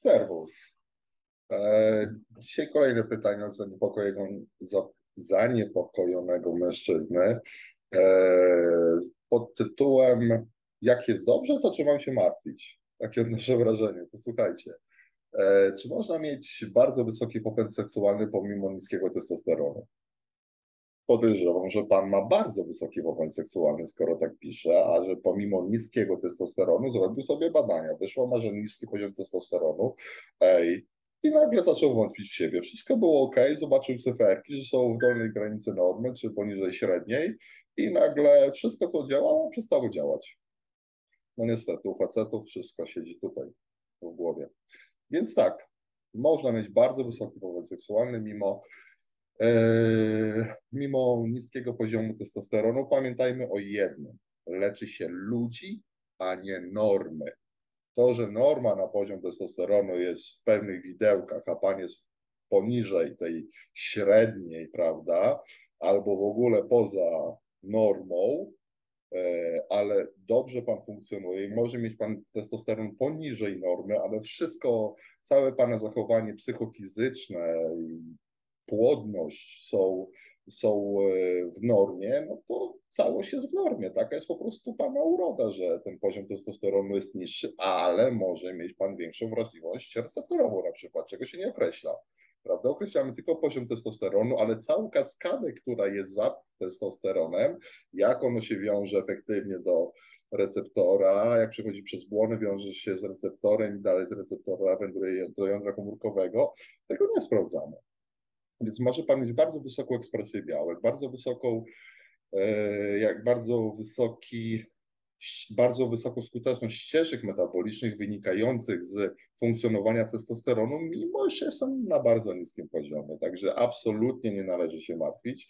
Serwus. E, dzisiaj kolejne pytanie pytania zaniepokojonego mężczyzny e, pod tytułem Jak jest dobrze, to czy mam się martwić? Takie odnoszę wrażenie. Posłuchajcie. E, czy można mieć bardzo wysoki popęd seksualny pomimo niskiego testosteronu? Podejrzewam, że pan ma bardzo wysoki popęd seksualny, skoro tak pisze, a że pomimo niskiego testosteronu zrobił sobie badania. Wyszło ma, że niski poziom testosteronu. Ej, i nagle zaczął wątpić w siebie. Wszystko było ok, zobaczył cyferki, że są w dolnej granicy normy, czy poniżej średniej, i nagle wszystko, co działało, przestało działać. No niestety, u facetów wszystko siedzi tutaj w głowie. Więc tak, można mieć bardzo wysoki popęd seksualny, mimo E, mimo niskiego poziomu testosteronu, pamiętajmy o jednym: leczy się ludzi, a nie normy. To, że norma na poziom testosteronu jest w pewnych widełkach, a pan jest poniżej tej średniej, prawda, albo w ogóle poza normą, e, ale dobrze pan funkcjonuje i może mieć pan testosteron poniżej normy, ale wszystko, całe pana zachowanie psychofizyczne i płodność są, są e, w normie, no to całość jest w normie. Taka jest po prostu pana uroda, że ten poziom testosteronu jest niższy, ale może mieć pan większą wrażliwość receptorową na przykład, czego się nie określa. Prawda? Określamy tylko poziom testosteronu, ale całą kaskadę, która jest za testosteronem, jak ono się wiąże efektywnie do receptora, jak przechodzi przez błony, wiąże się z receptorem i dalej z receptora wędruje do jądra komórkowego, tego nie sprawdzamy. Więc może pan mieć bardzo wysoką ekspresję białek, bardzo wysoką, e, jak bardzo wysoki, bardzo wysoką skuteczność ścieżek metabolicznych wynikających z funkcjonowania testosteronu, mimo że są na bardzo niskim poziomie. Także absolutnie nie należy się martwić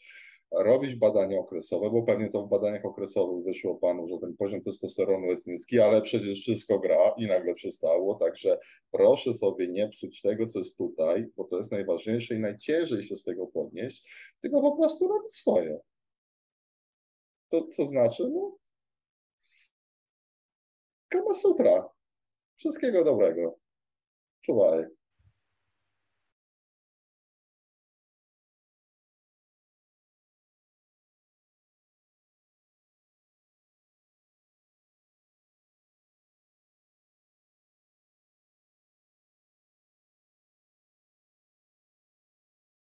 robić badania okresowe, bo pewnie to w badaniach okresowych wyszło panu, że ten poziom testosteronu jest niski, ale przecież wszystko gra i nagle przestało, także proszę sobie nie psuć tego, co jest tutaj, bo to jest najważniejsze i najciężej się z tego podnieść, tylko po prostu robić swoje. To co znaczy? No, Kama Sutra. Wszystkiego dobrego. Czuwaj.